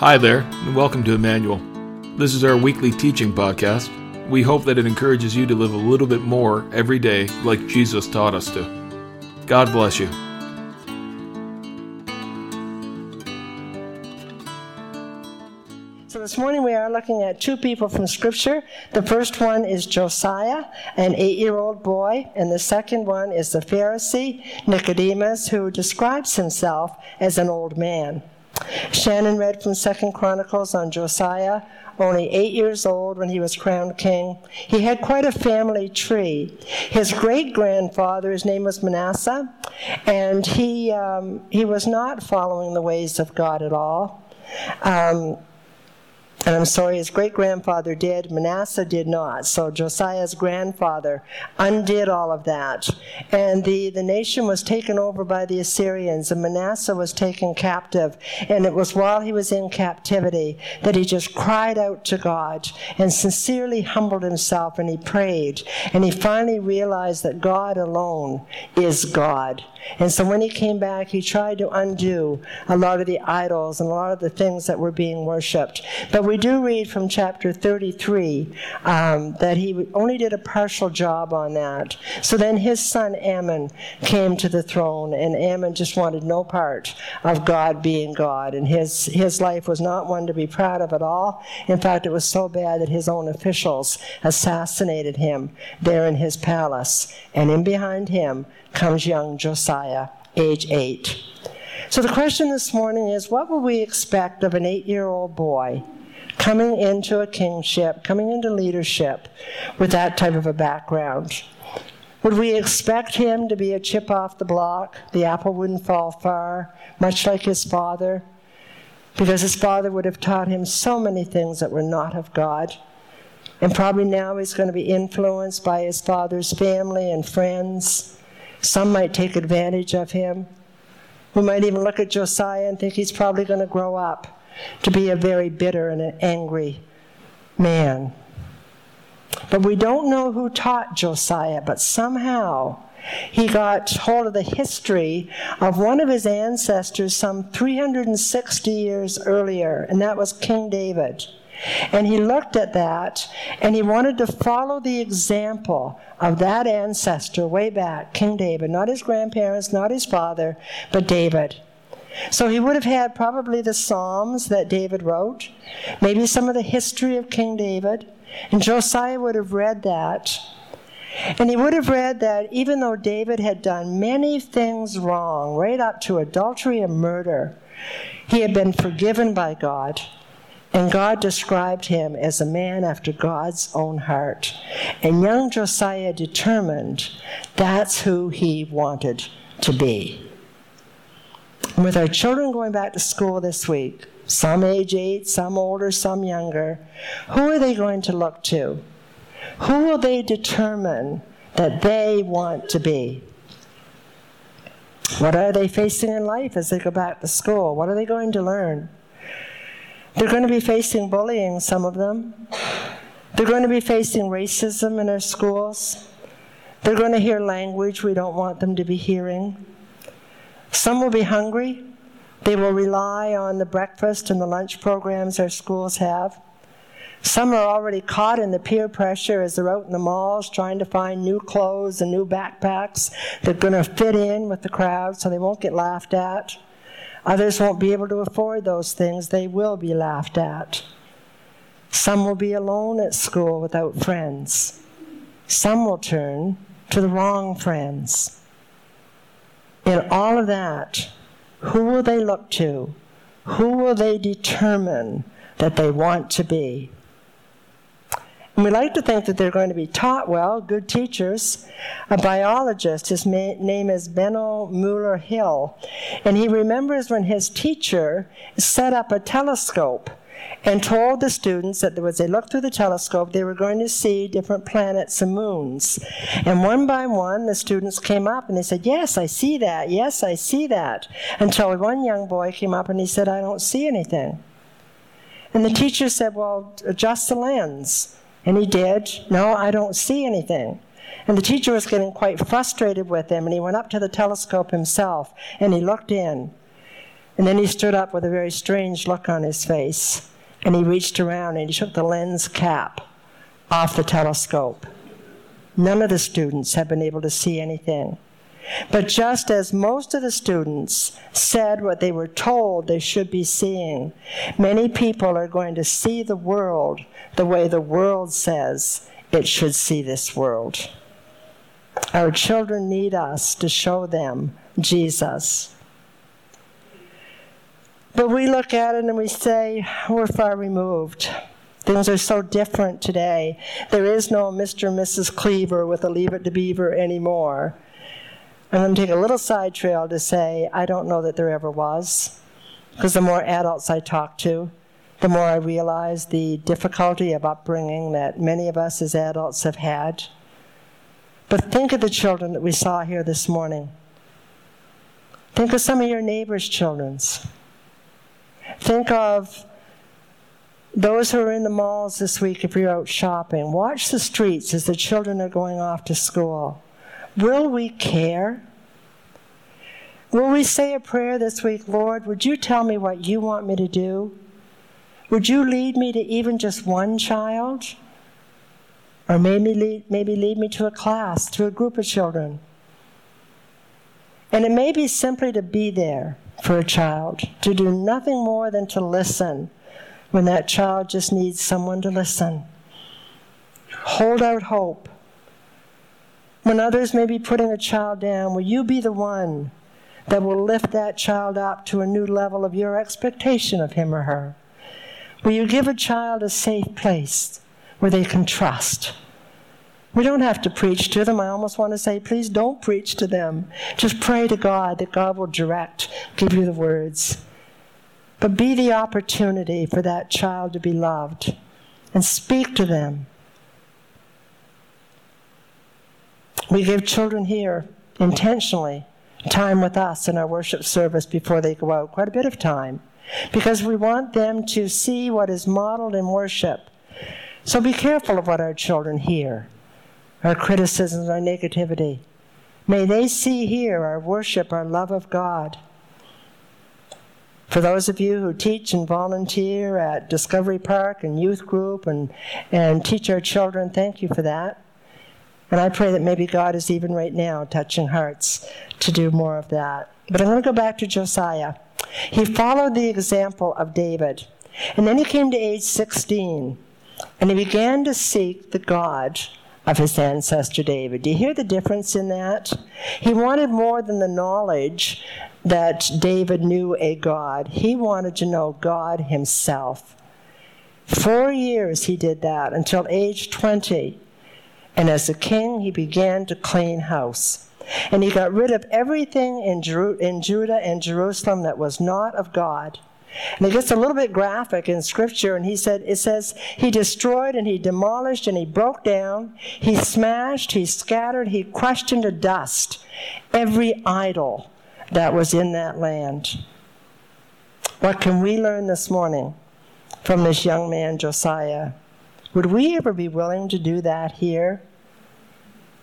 Hi there, and welcome to Emmanuel. This is our weekly teaching podcast. We hope that it encourages you to live a little bit more every day like Jesus taught us to. God bless you. So this morning we are looking at two people from Scripture. The first one is Josiah, an eight year old boy, and the second one is the Pharisee, Nicodemus, who describes himself as an old man. Shannon read from Second Chronicles on Josiah, only eight years old when he was crowned king. He had quite a family tree. His great grandfather, his name was Manasseh, and he, um, he was not following the ways of God at all. Um, and I'm sorry, his great grandfather did, Manasseh did not. So Josiah's grandfather undid all of that. And the, the nation was taken over by the Assyrians, and Manasseh was taken captive. And it was while he was in captivity that he just cried out to God and sincerely humbled himself and he prayed. And he finally realized that God alone is God. And so when he came back, he tried to undo a lot of the idols and a lot of the things that were being worshipped. But we do read from chapter 33 um, that he only did a partial job on that. So then his son Amon came to the throne, and Amon just wanted no part of God being God. And his, his life was not one to be proud of at all. In fact, it was so bad that his own officials assassinated him there in his palace. And in behind him comes young Josiah, age eight. So the question this morning is what will we expect of an eight year old boy coming into a kingship, coming into leadership with that type of a background? Would we expect him to be a chip off the block? The apple wouldn't fall far, much like his father, because his father would have taught him so many things that were not of God. And probably now he's going to be influenced by his father's family and friends. Some might take advantage of him. We might even look at Josiah and think he's probably going to grow up to be a very bitter and an angry man. But we don't know who taught Josiah, but somehow he got hold of the history of one of his ancestors some 360 years earlier, and that was King David. And he looked at that and he wanted to follow the example of that ancestor way back, King David, not his grandparents, not his father, but David. So he would have had probably the Psalms that David wrote, maybe some of the history of King David, and Josiah would have read that. And he would have read that even though David had done many things wrong, right up to adultery and murder, he had been forgiven by God. And God described him as a man after God's own heart. And young Josiah determined that's who he wanted to be. With our children going back to school this week, some age eight, some older, some younger, who are they going to look to? Who will they determine that they want to be? What are they facing in life as they go back to school? What are they going to learn? They're going to be facing bullying, some of them. They're going to be facing racism in our schools. They're going to hear language we don't want them to be hearing. Some will be hungry. They will rely on the breakfast and the lunch programs our schools have. Some are already caught in the peer pressure as they're out in the malls trying to find new clothes and new backpacks that are going to fit in with the crowd so they won't get laughed at. Others won't be able to afford those things, they will be laughed at. Some will be alone at school without friends. Some will turn to the wrong friends. In all of that, who will they look to? Who will they determine that they want to be? And we like to think that they're going to be taught well, good teachers. A biologist, his ma- name is Benno Muller Hill, and he remembers when his teacher set up a telescope and told the students that as they looked through the telescope, they were going to see different planets and moons. And one by one, the students came up and they said, Yes, I see that. Yes, I see that. Until one young boy came up and he said, I don't see anything. And the teacher said, Well, adjust the lens. And he did. No, I don't see anything. And the teacher was getting quite frustrated with him, and he went up to the telescope himself and he looked in. And then he stood up with a very strange look on his face. And he reached around and he took the lens cap off the telescope. None of the students have been able to see anything. But just as most of the students said what they were told they should be seeing, many people are going to see the world the way the world says it should see this world. Our children need us to show them Jesus. But we look at it and we say, we're far removed. Things are so different today. There is no Mr. and Mrs. Cleaver with a Leave It to Beaver anymore. I'm going to take a little side trail to say I don't know that there ever was. Because the more adults I talk to, the more I realize the difficulty of upbringing that many of us as adults have had. But think of the children that we saw here this morning. Think of some of your neighbors' children's. Think of those who are in the malls this week if you're out shopping. Watch the streets as the children are going off to school. Will we care? Will we say a prayer this week, Lord, would you tell me what you want me to do? Would you lead me to even just one child? Or maybe lead, maybe lead me to a class, to a group of children. And it may be simply to be there for a child, to do nothing more than to listen when that child just needs someone to listen. Hold out hope. When others may be putting a child down, will you be the one that will lift that child up to a new level of your expectation of him or her? Will you give a child a safe place where they can trust? We don't have to preach to them. I almost want to say, please don't preach to them. Just pray to God that God will direct, give you the words. But be the opportunity for that child to be loved and speak to them. We give children here intentionally time with us in our worship service before they go out, quite a bit of time because we want them to see what is modeled in worship. So be careful of what our children hear, our criticisms, our negativity. May they see here our worship, our love of God. For those of you who teach and volunteer at Discovery Park and youth group and, and teach our children, thank you for that. And I pray that maybe God is even right now touching hearts to do more of that. But I'm going to go back to Josiah. He followed the example of David. And then he came to age 16 and he began to seek the God of his ancestor David. Do you hear the difference in that? He wanted more than the knowledge that David knew a God, he wanted to know God himself. Four years he did that until age 20. And as a king, he began to clean house. And he got rid of everything in, Jeru- in Judah and Jerusalem that was not of God. And it gets a little bit graphic in scripture, and he said, it says, he destroyed and he demolished and he broke down, he smashed, he scattered, he crushed into dust every idol that was in that land. What can we learn this morning from this young man, Josiah? Would we ever be willing to do that here?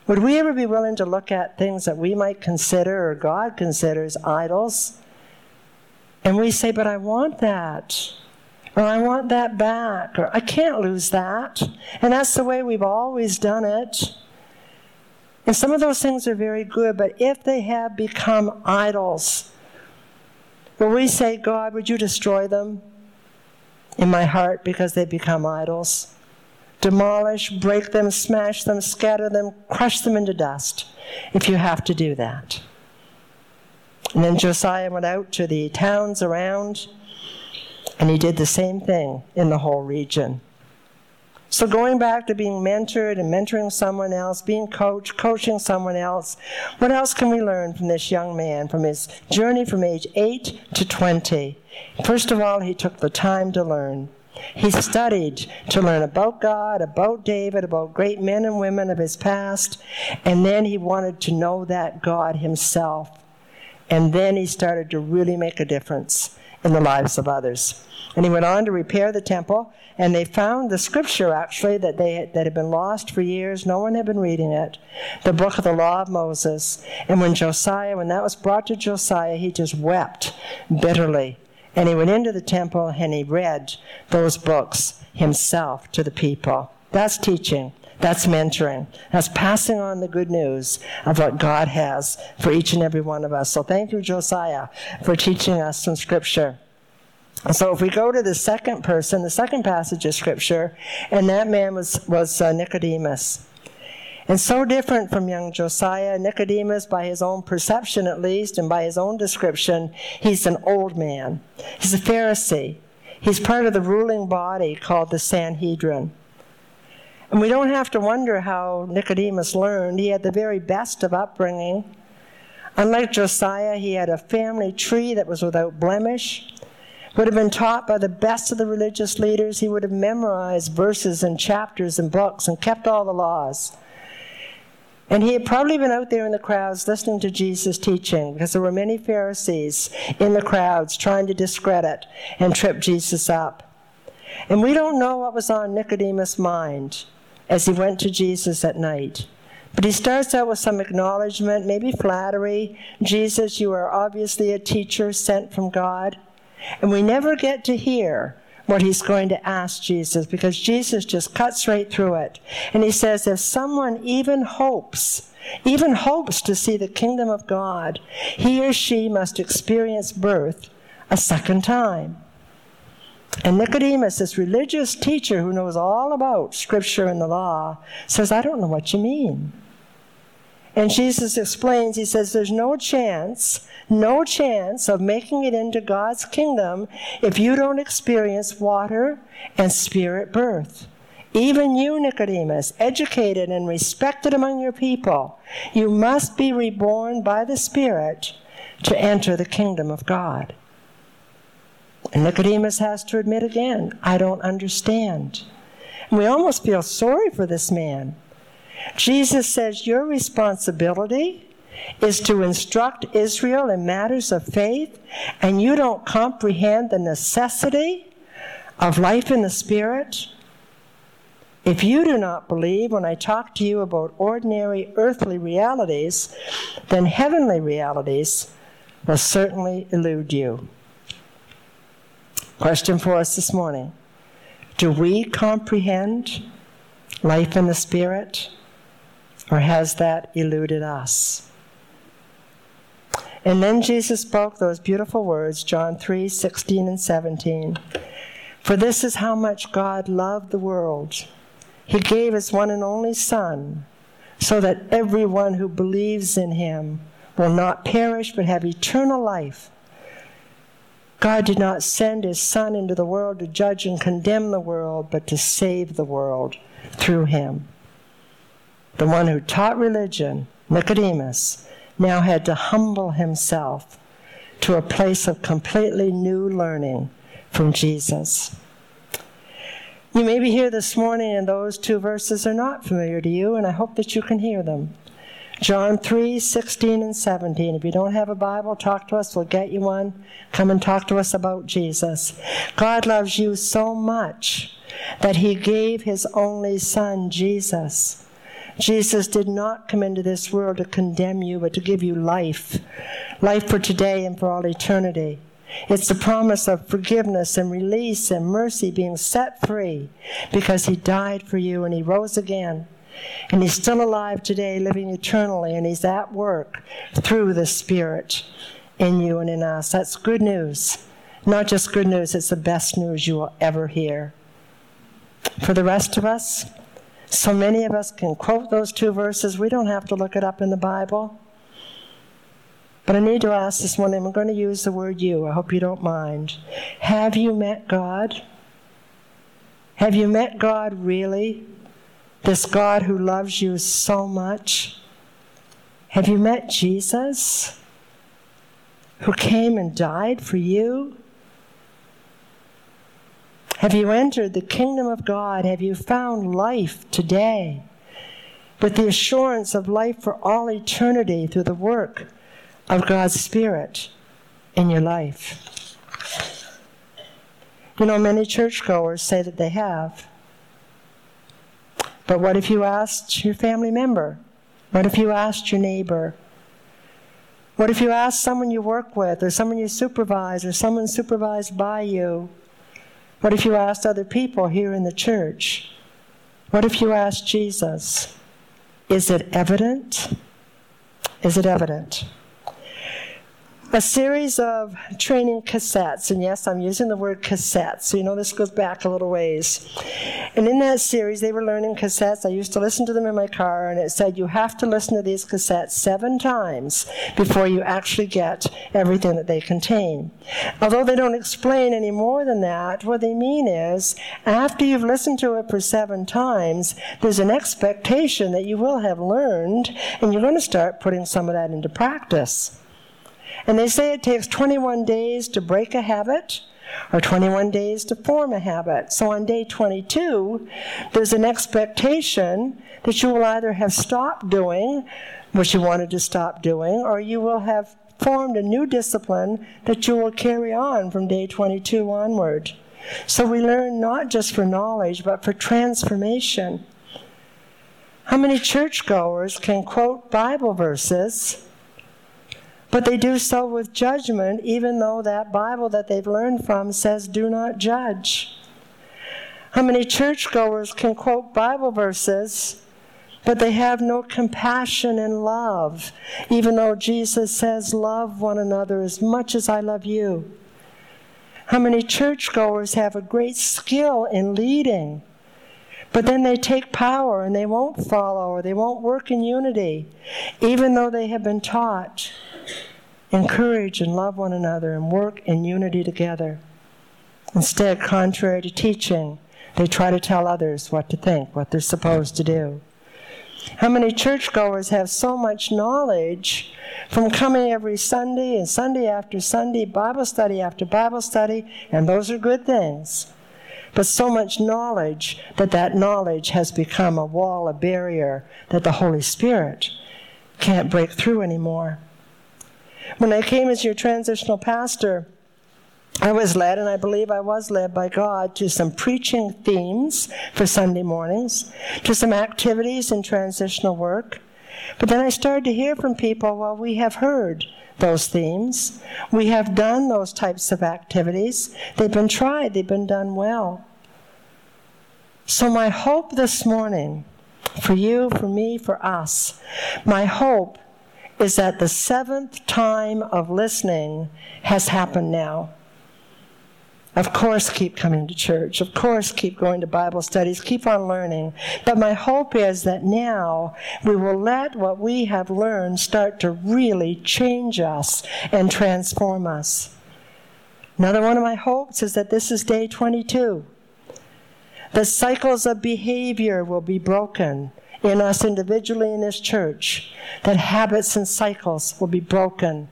Would we ever be willing to look at things that we might consider or God considers idols? And we say, but I want that. Or I want that back. Or I can't lose that. And that's the way we've always done it. And some of those things are very good, but if they have become idols, will we say, God, would you destroy them in my heart because they become idols? demolish, break them, smash them, scatter them, crush them into dust, if you have to do that. And then Josiah went out to the towns around, and he did the same thing in the whole region. So, going back to being mentored and mentoring someone else, being coached, coaching someone else, what else can we learn from this young man, from his journey from age 8 to 20? First of all, he took the time to learn. He studied to learn about God, about David, about great men and women of his past, and then he wanted to know that God himself. And then he started to really make a difference in the lives of others. And he went on to repair the temple, and they found the scripture actually that they had, that had been lost for years. No one had been reading it, the book of the law of Moses. And when Josiah, when that was brought to Josiah, he just wept bitterly. And he went into the temple and he read those books himself to the people. That's teaching. That's mentoring. That's passing on the good news of what God has for each and every one of us. So thank you, Josiah, for teaching us some scripture. So if we go to the second person, the second passage of scripture, and that man was, was uh, Nicodemus. And so different from young Josiah, Nicodemus, by his own perception at least, and by his own description, he's an old man. He's a Pharisee. He's part of the ruling body called the Sanhedrin. And we don't have to wonder how Nicodemus learned. He had the very best of upbringing. Unlike Josiah, he had a family tree that was without blemish would have been taught by the best of the religious leaders. He would have memorized verses and chapters and books and kept all the laws. And he had probably been out there in the crowds listening to Jesus teaching because there were many Pharisees in the crowds trying to discredit and trip Jesus up. And we don't know what was on Nicodemus' mind as he went to Jesus at night. But he starts out with some acknowledgement, maybe flattery. Jesus, you are obviously a teacher sent from God. And we never get to hear what he's going to ask Jesus because Jesus just cuts right through it. And he says, if someone even hopes, even hopes to see the kingdom of God, he or she must experience birth a second time. And Nicodemus, this religious teacher who knows all about Scripture and the law, says, I don't know what you mean. And Jesus explains, he says, there's no chance, no chance of making it into God's kingdom if you don't experience water and spirit birth. Even you, Nicodemus, educated and respected among your people, you must be reborn by the Spirit to enter the kingdom of God. And Nicodemus has to admit again, I don't understand. And we almost feel sorry for this man. Jesus says your responsibility is to instruct Israel in matters of faith, and you don't comprehend the necessity of life in the Spirit. If you do not believe when I talk to you about ordinary earthly realities, then heavenly realities will certainly elude you. Question for us this morning Do we comprehend life in the Spirit? Or has that eluded us? And then Jesus spoke those beautiful words, John 3 16 and 17. For this is how much God loved the world. He gave his one and only Son, so that everyone who believes in him will not perish but have eternal life. God did not send his Son into the world to judge and condemn the world, but to save the world through him the one who taught religion, Nicodemus, now had to humble himself to a place of completely new learning from Jesus. You may be here this morning and those two verses are not familiar to you, and I hope that you can hear them. John 3 16 and 17. If you don't have a Bible, talk to us. We'll get you one. Come and talk to us about Jesus. God loves you so much that he gave his only Son, Jesus Jesus did not come into this world to condemn you, but to give you life life for today and for all eternity. It's the promise of forgiveness and release and mercy being set free because He died for you and He rose again. And He's still alive today, living eternally, and He's at work through the Spirit in you and in us. That's good news. Not just good news, it's the best news you will ever hear. For the rest of us, so many of us can quote those two verses. We don't have to look it up in the Bible. But I need to ask this morning, I'm going to use the word you. I hope you don't mind. Have you met God? Have you met God really? This God who loves you so much? Have you met Jesus? Who came and died for you? Have you entered the kingdom of God? Have you found life today? With the assurance of life for all eternity through the work of God's Spirit in your life. You know, many churchgoers say that they have. But what if you asked your family member? What if you asked your neighbor? What if you asked someone you work with, or someone you supervise, or someone supervised by you? What if you asked other people here in the church? What if you asked Jesus? Is it evident? Is it evident? A series of training cassettes. And yes, I'm using the word cassette, so you know this goes back a little ways. And in that series, they were learning cassettes. I used to listen to them in my car, and it said you have to listen to these cassettes seven times before you actually get everything that they contain. Although they don't explain any more than that, what they mean is after you've listened to it for seven times, there's an expectation that you will have learned, and you're going to start putting some of that into practice. And they say it takes 21 days to break a habit or 21 days to form a habit. So on day 22, there's an expectation that you will either have stopped doing what you wanted to stop doing, or you will have formed a new discipline that you will carry on from day 22 onward. So we learn not just for knowledge, but for transformation. How many churchgoers can quote Bible verses but they do so with judgment, even though that Bible that they've learned from says, do not judge. How many churchgoers can quote Bible verses, but they have no compassion and love, even though Jesus says, Love one another as much as I love you? How many churchgoers have a great skill in leading, but then they take power and they won't follow or they won't work in unity, even though they have been taught encourage and love one another and work in unity together. Instead, contrary to teaching, they try to tell others what to think, what they're supposed to do. How many churchgoers have so much knowledge from coming every Sunday and Sunday after Sunday, Bible study after Bible study, and those are good things. But so much knowledge that that knowledge has become a wall, a barrier that the Holy Spirit can't break through anymore. When I came as your transitional pastor, I was led, and I believe I was led by God, to some preaching themes for Sunday mornings, to some activities in transitional work. But then I started to hear from people, well, we have heard those themes. We have done those types of activities. They've been tried, they've been done well. So, my hope this morning, for you, for me, for us, my hope is that the seventh time of listening has happened now. Of course, keep coming to church. Of course, keep going to Bible studies. Keep on learning. But my hope is that now we will let what we have learned start to really change us and transform us. Another one of my hopes is that this is day 22. The cycles of behavior will be broken in us individually in this church, that habits and cycles will be broken.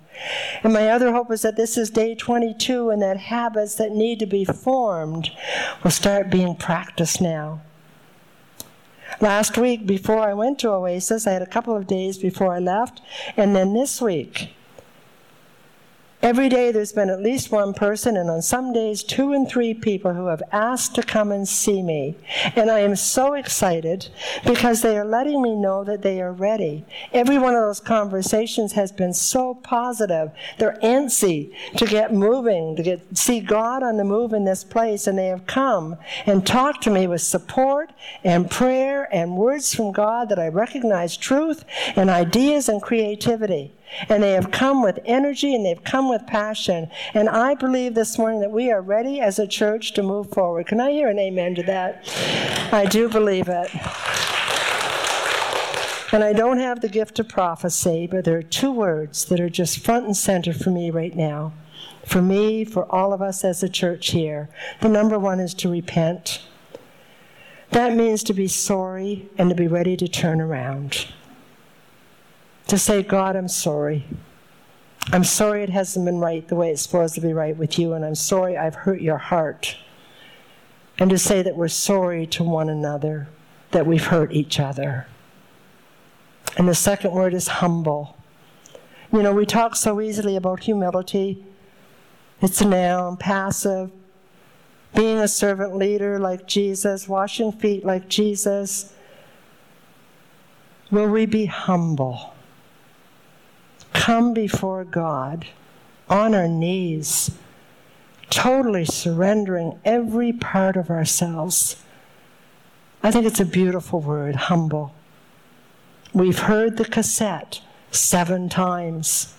And my other hope is that this is day 22 and that habits that need to be formed will start being practiced now. Last week, before I went to Oasis, I had a couple of days before I left, and then this week, Every day there's been at least one person, and on some days, two and three people who have asked to come and see me. And I am so excited because they are letting me know that they are ready. Every one of those conversations has been so positive. They're antsy to get moving, to get see God on the move in this place, and they have come and talked to me with support and prayer and words from God that I recognize truth and ideas and creativity. And they have come with energy and they've come with passion. And I believe this morning that we are ready as a church to move forward. Can I hear an amen to that? I do believe it. And I don't have the gift of prophecy, but there are two words that are just front and center for me right now. For me, for all of us as a church here. The number one is to repent. That means to be sorry and to be ready to turn around to say, God, I'm sorry. I'm sorry it hasn't been right the way it's supposed to be right with you, and I'm sorry I've hurt your heart. And to say that we're sorry to one another, that we've hurt each other. And the second word is humble. You know, we talk so easily about humility. It's a noun, passive, being a servant leader like Jesus, washing feet like Jesus? Will we be humble? Come before God on our knees, totally surrendering every part of ourselves. I think it's a beautiful word, humble. We've heard the cassette seven times.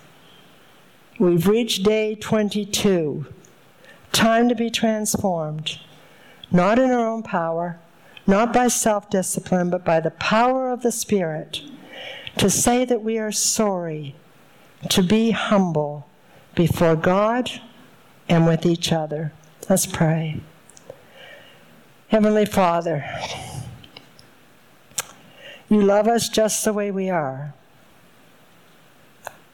We've reached day 22. Time to be transformed, not in our own power, not by self discipline, but by the power of the Spirit, to say that we are sorry, to be humble before God and with each other. Let's pray. Heavenly Father, you love us just the way we are,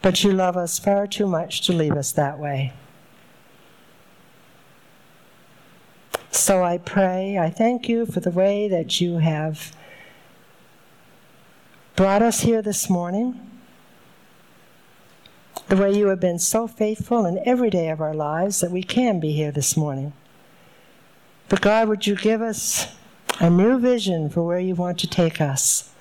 but you love us far too much to leave us that way. So I pray, I thank you for the way that you have brought us here this morning, the way you have been so faithful in every day of our lives that we can be here this morning. But God, would you give us a new vision for where you want to take us?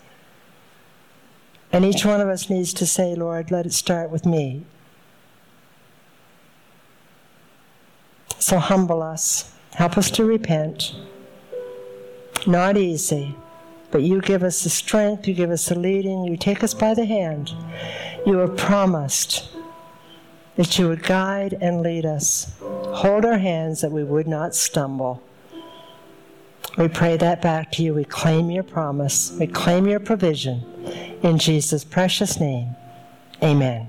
And each one of us needs to say, Lord, let it start with me. So humble us. Help us to repent. Not easy, but you give us the strength, you give us the leading, you take us by the hand. You have promised that you would guide and lead us, hold our hands that we would not stumble. We pray that back to you. We claim your promise, we claim your provision. In Jesus' precious name, amen.